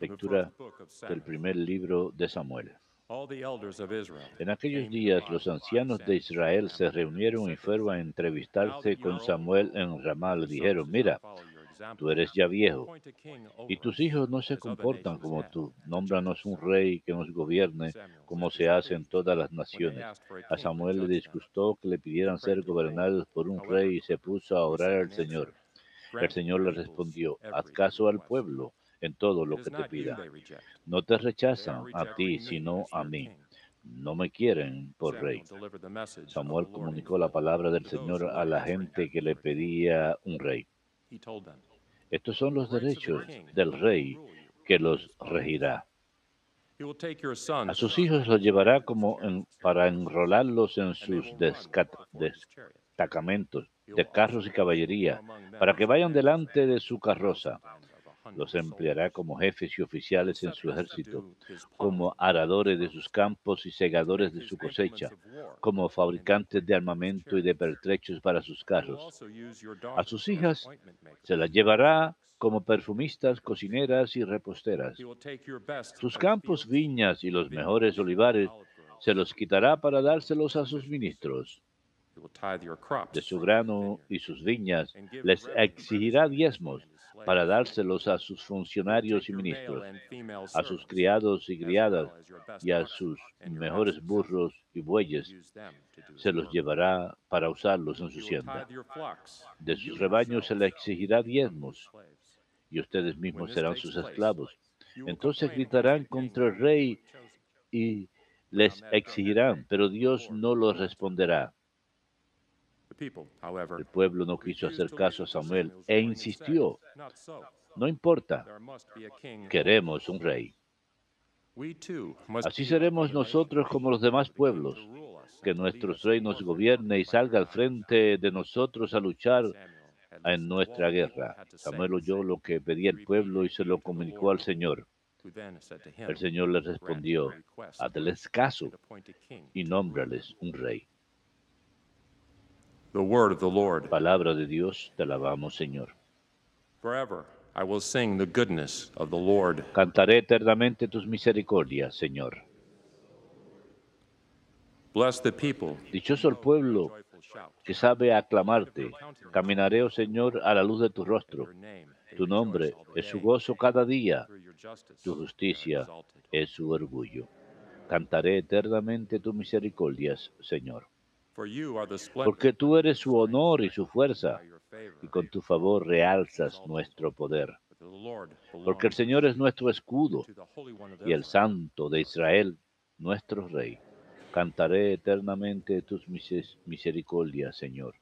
Lectura del primer libro de Samuel. En aquellos días los ancianos de Israel se reunieron y fueron a entrevistarse con Samuel en Ramá. Le dijeron, mira, tú eres ya viejo y tus hijos no se comportan como tú. Nómbranos un rey que nos gobierne como se hace en todas las naciones. A Samuel le disgustó que le pidieran ser gobernados por un rey y se puso a orar al Señor. El Señor le respondió, haz caso al pueblo en todo lo que te pida. No te rechazan a ti, sino a mí. No me quieren por rey. Samuel comunicó la palabra del Señor a la gente que le pedía un rey. Estos son los derechos del rey que los regirá. A sus hijos los llevará como para enrolarlos en sus destacamentos de carros y caballería, para que vayan delante de su carroza. Los empleará como jefes y oficiales en su ejército, como aradores de sus campos y segadores de su cosecha, como fabricantes de armamento y de pertrechos para sus carros. A sus hijas se las llevará como perfumistas, cocineras y reposteras. Sus campos, viñas y los mejores olivares se los quitará para dárselos a sus ministros de su grano y sus viñas, les exigirá diezmos para dárselos a sus funcionarios y ministros, a sus criados y criadas y a sus mejores burros y bueyes. Se los llevará para usarlos en su hacienda. De sus rebaños se les exigirá diezmos y ustedes mismos serán sus esclavos. Entonces gritarán contra el rey y les exigirán, pero Dios no los responderá. El pueblo no quiso hacer caso a Samuel e insistió, no importa, queremos un rey. Así seremos nosotros como los demás pueblos, que nuestro rey nos gobierne y salga al frente de nosotros a luchar en nuestra guerra. Samuel oyó lo que pedía el pueblo y se lo comunicó al Señor. El Señor le respondió, hazles caso y nómbrales un rey. The word of the Lord. Palabra de Dios, te alabamos, Señor. Forever I will sing the goodness of the Lord. Cantaré eternamente tus misericordias, Señor. Bless the people. Dichoso el pueblo que sabe aclamarte. Caminaré, oh Señor, a la luz de tu rostro. Tu nombre es su gozo cada día. Tu justicia es su orgullo. Cantaré eternamente tus misericordias, Señor porque tú eres su honor y su fuerza, y con tu favor realzas nuestro poder. Porque el Señor es nuestro escudo y el Santo de Israel, nuestro Rey. Cantaré eternamente tus misericordias, Señor.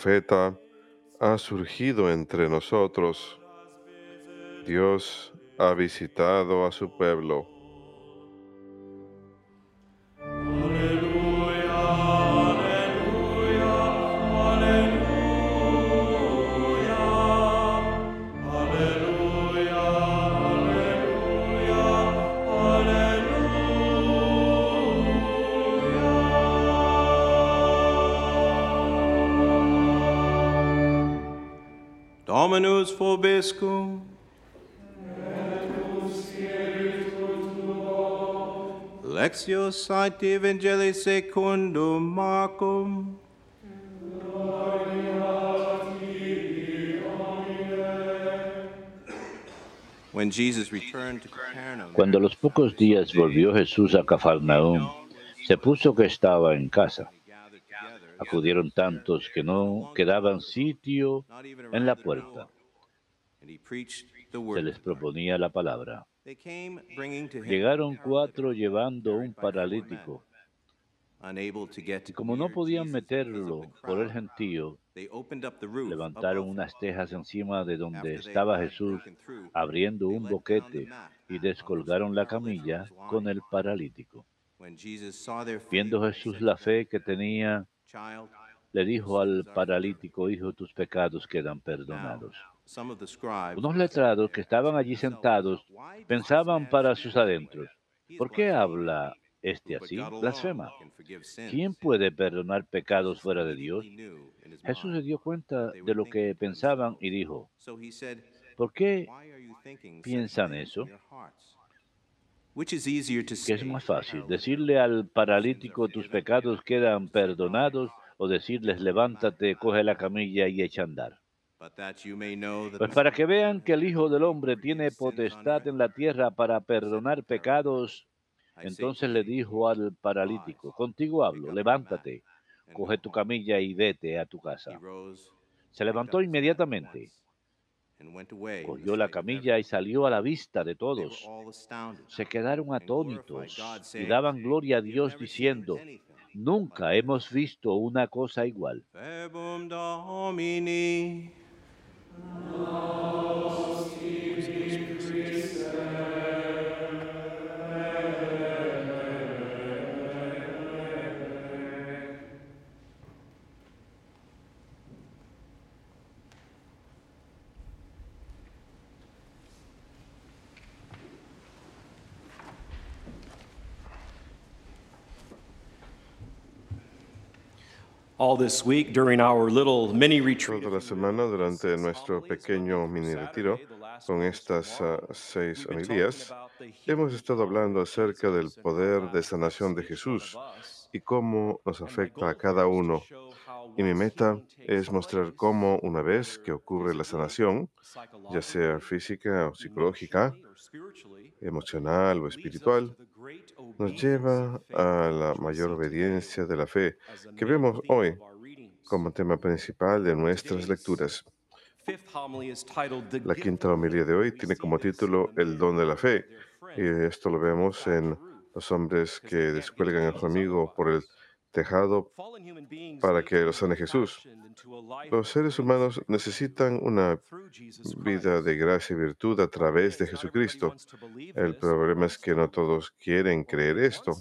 Profeta ha surgido entre nosotros. Dios ha visitado a su pueblo. Vobiscum. Lectio Sancti Evangelii secundum Marcum. Cuando a los pocos días volvió Jesús a Cafarnaúm, se puso que estaba en casa. Acudieron tantos que no quedaban sitio en la puerta. Se les proponía la palabra. Llegaron cuatro llevando un paralítico. Y como no podían meterlo por el gentío, levantaron unas tejas encima de donde estaba Jesús, abriendo un boquete y descolgaron la camilla con el paralítico. Viendo Jesús la fe que tenía, le dijo al paralítico, Hijo, tus pecados quedan perdonados. Unos letrados que estaban allí sentados pensaban para sus adentros, ¿por qué habla este así? Blasfema. ¿Quién puede perdonar pecados fuera de Dios? Jesús se dio cuenta de lo que pensaban y dijo, ¿por qué piensan eso? ¿Qué es más fácil? ¿Decirle al paralítico tus pecados quedan perdonados o decirles levántate, coge la camilla y echa a andar? Pues para que vean que el Hijo del Hombre tiene potestad en la tierra para perdonar pecados, entonces le dijo al paralítico, contigo hablo, levántate, coge tu camilla y vete a tu casa. Se levantó inmediatamente, cogió la camilla y salió a la vista de todos. Se quedaron atónitos y daban gloria a Dios diciendo, nunca hemos visto una cosa igual. No. Toda la semana durante nuestro pequeño mini retiro con estas ah, seis homilías, hemos estado hablando acerca del poder de sanación de Jesús y cómo nos afecta a cada uno. Y mi meta es mostrar cómo una vez que ocurre la sanación, ya sea física o psicológica, emocional o espiritual, nos lleva a la mayor obediencia de la fe que vemos hoy como tema principal de nuestras lecturas. La quinta homilía de hoy tiene como título El don de la fe, y esto lo vemos en los hombres que descuelgan a su amigo por el tejado para que lo sane Jesús. Los seres humanos necesitan una vida de gracia y virtud a través de Jesucristo. El problema es que no todos quieren creer esto.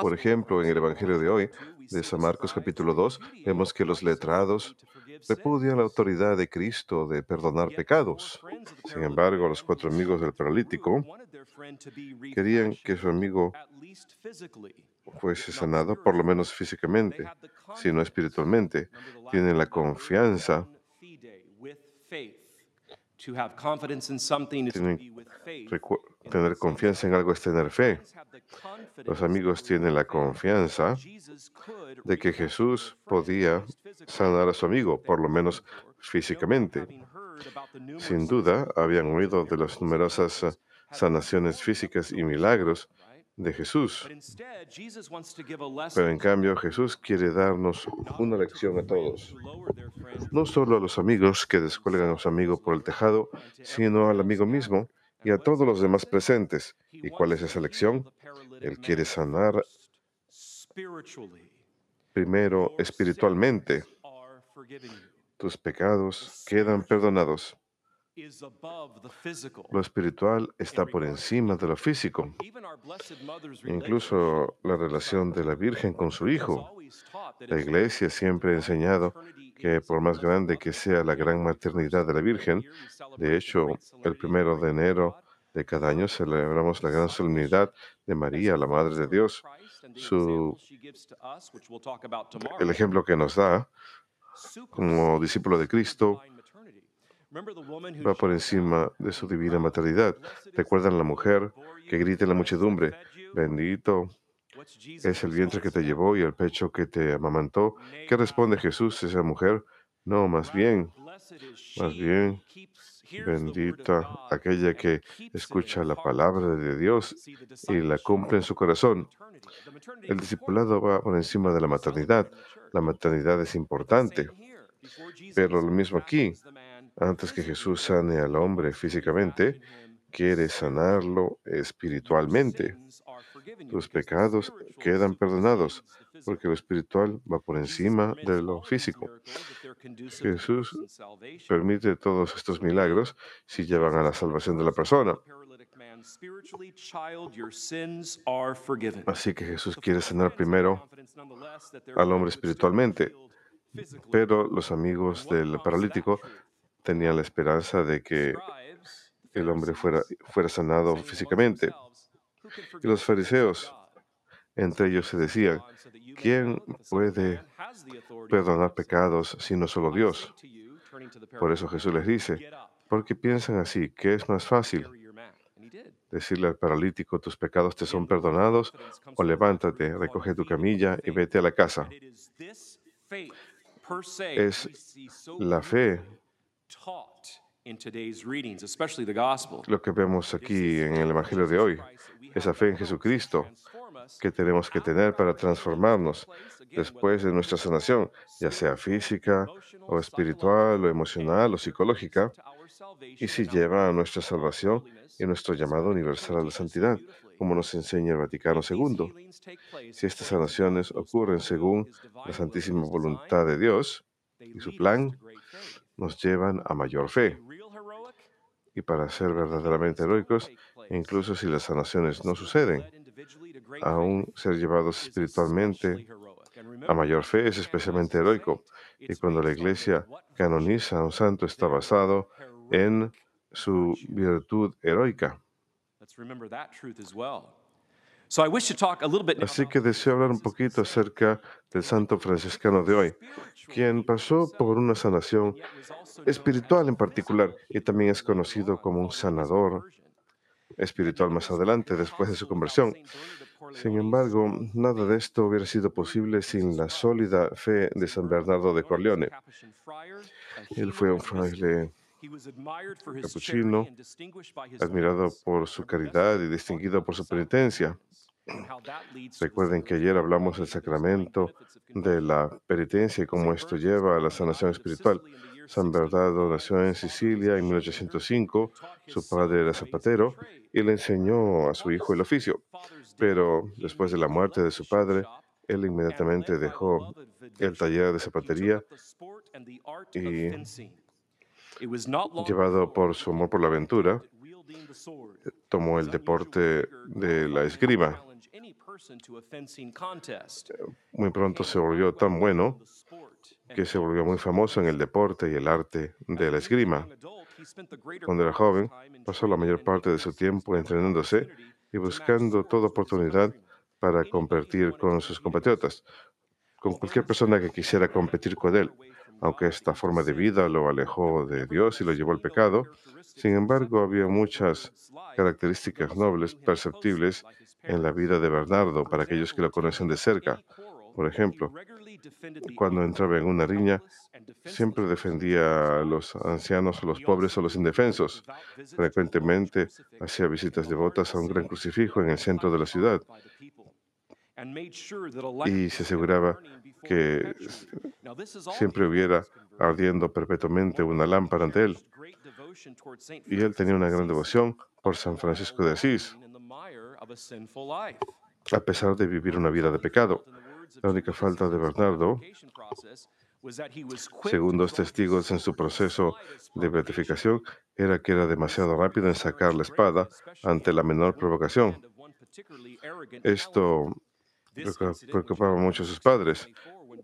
Por ejemplo, en el Evangelio de hoy, de San Marcos capítulo 2, vemos que los letrados repudian la autoridad de Cristo de perdonar pecados. Sin embargo, los cuatro amigos del paralítico querían que su amigo fuese sanado, por lo menos físicamente, si no espiritualmente. Tienen la confianza, tienen tener confianza en algo es tener fe. Los amigos tienen la confianza de que Jesús podía sanar a su amigo, por lo menos físicamente. Sin duda, habían oído de las numerosas sanaciones físicas y milagros de Jesús. Pero en cambio, Jesús quiere darnos una lección a todos. No solo a los amigos que descuelgan a su amigo por el tejado, sino al amigo mismo y a todos los demás presentes. ¿Y cuál es esa lección? Él quiere sanar primero espiritualmente. Tus pecados quedan perdonados. Lo espiritual está por encima de lo físico. Incluso la relación de la Virgen con su Hijo. La Iglesia siempre ha enseñado que por más grande que sea la gran maternidad de la Virgen, de hecho, el primero de enero de cada año celebramos la gran solemnidad de María, la Madre de Dios. Su, el ejemplo que nos da como discípulo de Cristo va por encima de su divina maternidad. Recuerdan la mujer que grita en la muchedumbre, bendito es el vientre que te llevó y el pecho que te amamantó. ¿Qué responde Jesús a esa mujer? No, más bien, más bien, bendita aquella que escucha la palabra de Dios y la cumple en su corazón. El discipulado va por encima de la maternidad. La maternidad es importante, pero lo mismo aquí, antes que Jesús sane al hombre físicamente, quiere sanarlo espiritualmente. Tus pecados quedan perdonados porque lo espiritual va por encima de lo físico. Jesús permite todos estos milagros si llevan a la salvación de la persona. Así que Jesús quiere sanar primero al hombre espiritualmente, pero los amigos del paralítico tenían la esperanza de que el hombre fuera, fuera sanado físicamente. Y los fariseos, entre ellos se decían, ¿quién puede perdonar pecados sino solo Dios? Por eso Jesús les dice, ¿por qué piensan así? ¿Qué es más fácil? Decirle al paralítico, tus pecados te son perdonados, o levántate, recoge tu camilla y vete a la casa. Es la fe lo que vemos aquí en el Evangelio de hoy, esa fe en Jesucristo que tenemos que tener para transformarnos después de nuestra sanación, ya sea física o espiritual o emocional o psicológica, y si lleva a nuestra salvación y nuestro llamado universal a la santidad, como nos enseña el Vaticano II. Si estas sanaciones ocurren según la santísima voluntad de Dios y su plan, nos llevan a mayor fe y para ser verdaderamente heroicos, incluso si las sanaciones no suceden, aún ser llevados espiritualmente a mayor fe es especialmente heroico. Y cuando la iglesia canoniza a un santo está basado en su virtud heroica. Así que deseo hablar un poquito acerca del santo franciscano de hoy, quien pasó por una sanación espiritual en particular y también es conocido como un sanador espiritual más adelante, después de su conversión. Sin embargo, nada de esto hubiera sido posible sin la sólida fe de San Bernardo de Corleone. Él fue un fraile capuchino, admirado por su caridad y distinguido por su penitencia. Recuerden que ayer hablamos del sacramento de la penitencia y cómo esto lleva a la sanación espiritual. San Bernardo nació en Sicilia en 1805. Su padre era zapatero y le enseñó a su hijo el oficio. Pero después de la muerte de su padre, él inmediatamente dejó el taller de zapatería y, llevado por su amor por la aventura, tomó el deporte de la esgrima. Muy pronto se volvió tan bueno que se volvió muy famoso en el deporte y el arte de la esgrima. Cuando era joven, pasó la mayor parte de su tiempo entrenándose y buscando toda oportunidad para competir con sus compatriotas, con cualquier persona que quisiera competir con él. Aunque esta forma de vida lo alejó de Dios y lo llevó al pecado, sin embargo había muchas características nobles perceptibles en la vida de Bernardo para aquellos que lo conocen de cerca. Por ejemplo, cuando entraba en una riña, siempre defendía a los ancianos, a los pobres o los indefensos. Frecuentemente hacía visitas devotas a un gran crucifijo en el centro de la ciudad y se aseguraba que siempre hubiera ardiendo perpetuamente una lámpara ante él. Y él tenía una gran devoción por San Francisco de Asís, a pesar de vivir una vida de pecado. La única falta de Bernardo, según dos testigos en su proceso de beatificación, era que era demasiado rápido en sacar la espada ante la menor provocación. Esto preocupaba mucho a sus padres,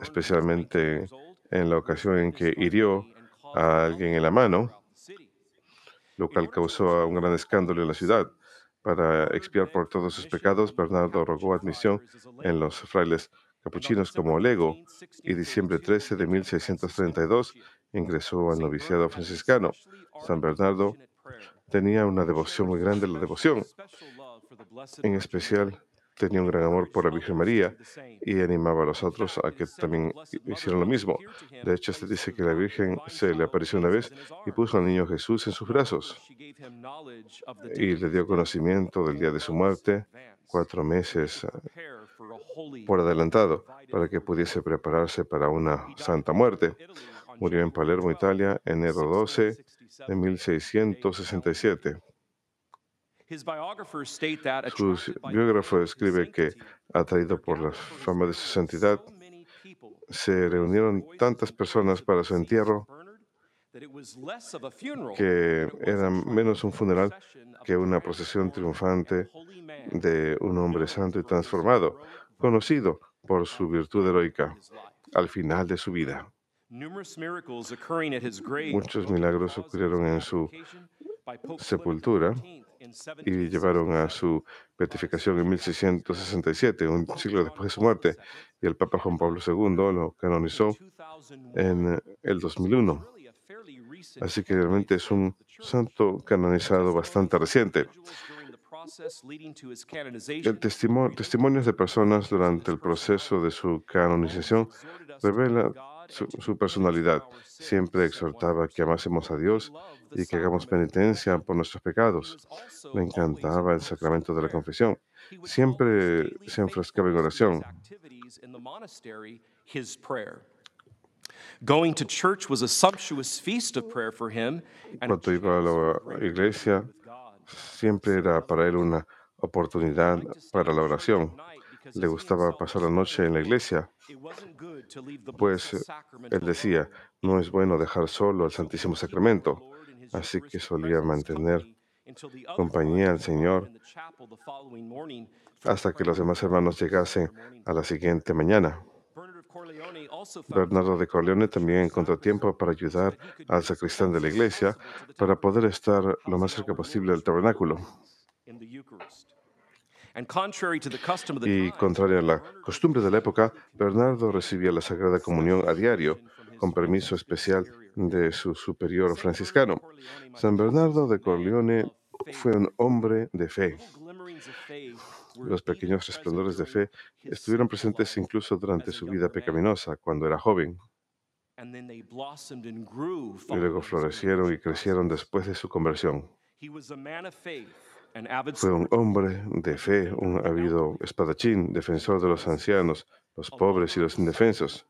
especialmente en la ocasión en que hirió a alguien en la mano, lo cual causó un gran escándalo en la ciudad. Para expiar por todos sus pecados, Bernardo rogó admisión en los frailes capuchinos como lego y diciembre 13 de 1632 ingresó al noviciado franciscano. San Bernardo tenía una devoción muy grande, la devoción, en especial tenía un gran amor por la Virgen María y animaba a los otros a que también hicieran lo mismo. De hecho, se dice que la Virgen se le apareció una vez y puso al niño Jesús en sus brazos y le dio conocimiento del día de su muerte cuatro meses eh, por adelantado para que pudiese prepararse para una santa muerte. Murió en Palermo, Italia, enero 12 de 1667. Su biógrafo escribe que, atraído por la fama de su santidad, se reunieron tantas personas para su entierro que era menos un funeral que una procesión triunfante de un hombre santo y transformado, conocido por su virtud heroica al final de su vida. Muchos milagros ocurrieron en su sepultura y llevaron a su beatificación en 1667, un siglo después de su muerte, y el Papa Juan Pablo II lo canonizó en el 2001. Así que realmente es un santo canonizado bastante reciente. El testimonio, testimonios de personas durante el proceso de su canonización revela su, personalidad. Siempre exhortaba que amásemos a Dios y que hagamos penitencia por nuestros pecados. Le encantaba el sacramento de la confesión. Siempre se enfrascaba en oración. Cuando iba a la iglesia, siempre era para él una oportunidad para la oración. Le gustaba pasar la noche en la iglesia, pues él decía, no es bueno dejar solo el Santísimo Sacramento, así que solía mantener compañía al Señor hasta que los demás hermanos llegasen a la siguiente mañana. Bernardo de Corleone también encontró tiempo para ayudar al sacristán de la iglesia para poder estar lo más cerca posible del tabernáculo. Y contrario a la costumbre de la época, Bernardo recibía la Sagrada Comunión a diario, con permiso especial de su superior franciscano. San Bernardo de Corleone fue un hombre de fe. Los pequeños resplandores de fe estuvieron presentes incluso durante su vida pecaminosa, cuando era joven. Y luego florecieron y crecieron después de su conversión. Fue un hombre de fe, un habido espadachín, defensor de los ancianos, los pobres y los indefensos,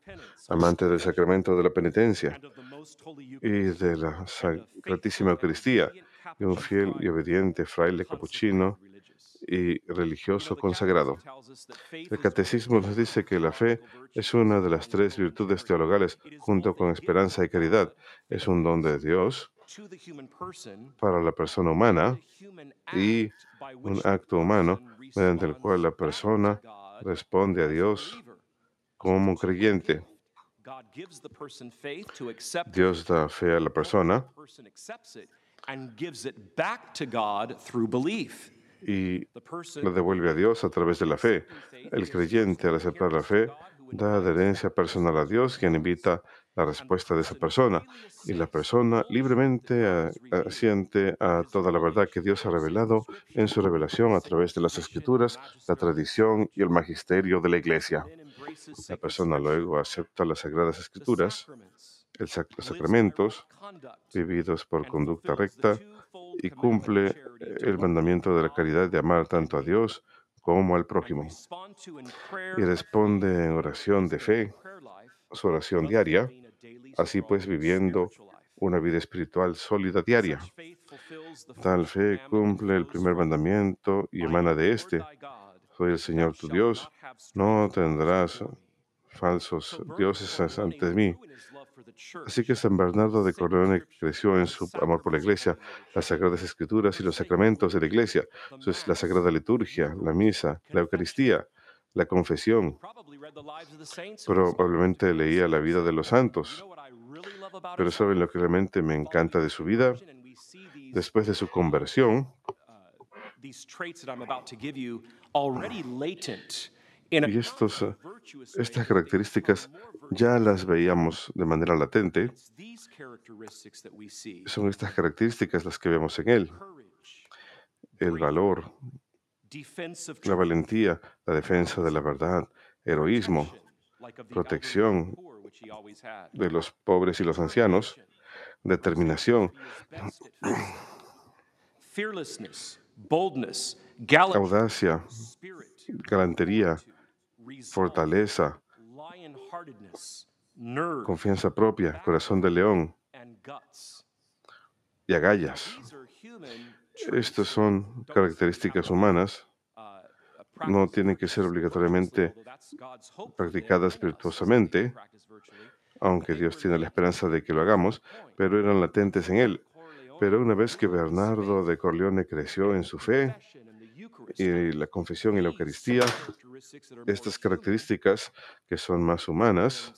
amante del sacramento de la penitencia y de la Sacratísima Eucaristía, y un fiel y obediente fraile capuchino y religioso consagrado. El catecismo nos dice que la fe es una de las tres virtudes teologales junto con esperanza y caridad. Es un don de Dios para la persona humana y un acto humano mediante el cual la persona responde a Dios como creyente. Dios da fe a la persona y lo devuelve a Dios a través de la fe. El creyente, al aceptar la fe, da adherencia personal a Dios, quien invita la respuesta de esa persona. Y la persona libremente asiente a toda la verdad que Dios ha revelado en su revelación a través de las escrituras, la tradición y el magisterio de la iglesia. La persona luego acepta las sagradas escrituras, los sacramentos, vividos por conducta recta, y cumple el mandamiento de la caridad de amar tanto a Dios como al prójimo. Y responde en oración de fe, su oración diaria, así pues viviendo una vida espiritual sólida diaria. Tal fe cumple el primer mandamiento y emana de este. Soy el Señor tu Dios, no tendrás falsos dioses ante mí. Así que San Bernardo de Corleone creció en su amor por la iglesia, las sagradas escrituras y los sacramentos de la iglesia, la sagrada liturgia, la misa, la Eucaristía, la confesión. Probablemente leía la vida de los santos. Pero ¿saben lo que realmente me encanta de su vida? Después de su conversión, y estos, eh, estas características ya las veíamos de manera latente. Son estas características las que vemos en él. El valor, la valentía, la defensa de la verdad, heroísmo protección de los pobres y los ancianos, determinación, audacia, galantería, fortaleza, confianza propia, corazón de león y agallas. Estas son características humanas, no tienen que ser obligatoriamente practicadas virtuosamente, aunque Dios tiene la esperanza de que lo hagamos, pero eran latentes en él. Pero una vez que Bernardo de Corleone creció en su fe y la confesión y la Eucaristía, estas características que son más humanas,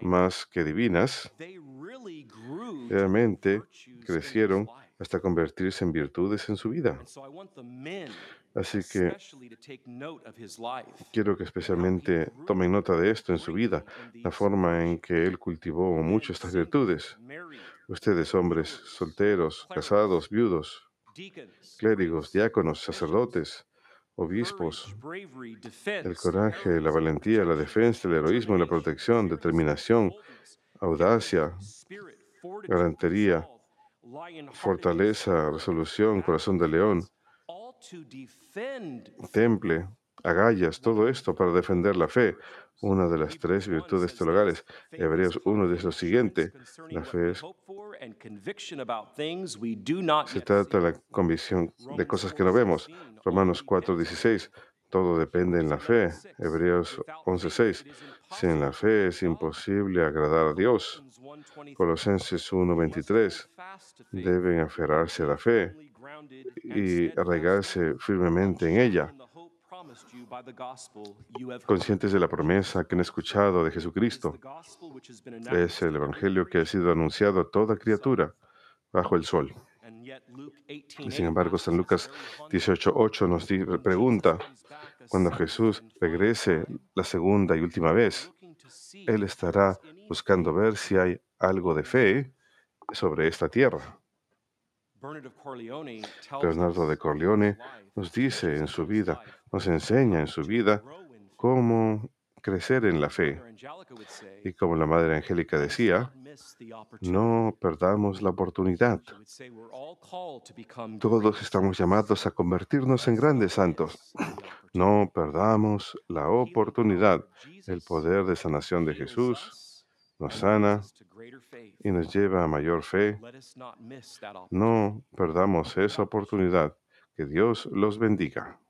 más que divinas, realmente crecieron hasta convertirse en virtudes en su vida. Así que quiero que especialmente tomen nota de esto en su vida, la forma en que él cultivó mucho estas virtudes. Ustedes, hombres solteros, casados, viudos, clérigos, diáconos, sacerdotes, obispos, el coraje, la valentía, la defensa, el heroísmo, la protección, determinación, audacia, galantería, fortaleza, resolución, corazón de león, temple, agallas, todo esto para defender la fe, una de las tres virtudes teologales. Hebreos 1 dice lo siguiente, la fe es, se trata de la convicción de cosas que no vemos. Romanos 4, 16, todo depende en la fe. Hebreos 11, 6, sin la fe es imposible agradar a Dios. Colosenses 1, 23, deben aferrarse a la fe y arraigarse firmemente en ella, conscientes de la promesa que han escuchado de Jesucristo. Es el Evangelio que ha sido anunciado a toda criatura bajo el sol. Sin embargo, San Lucas 18.8 nos pregunta, cuando Jesús regrese la segunda y última vez, Él estará buscando ver si hay algo de fe sobre esta tierra. Bernardo de Corleone nos dice en su vida, nos enseña en su vida cómo crecer en la fe. Y como la Madre Angélica decía, no perdamos la oportunidad. Todos estamos llamados a convertirnos en grandes santos. No perdamos la oportunidad. El poder de sanación de Jesús nos sana y nos lleva a mayor fe. No perdamos esa oportunidad. Que Dios los bendiga.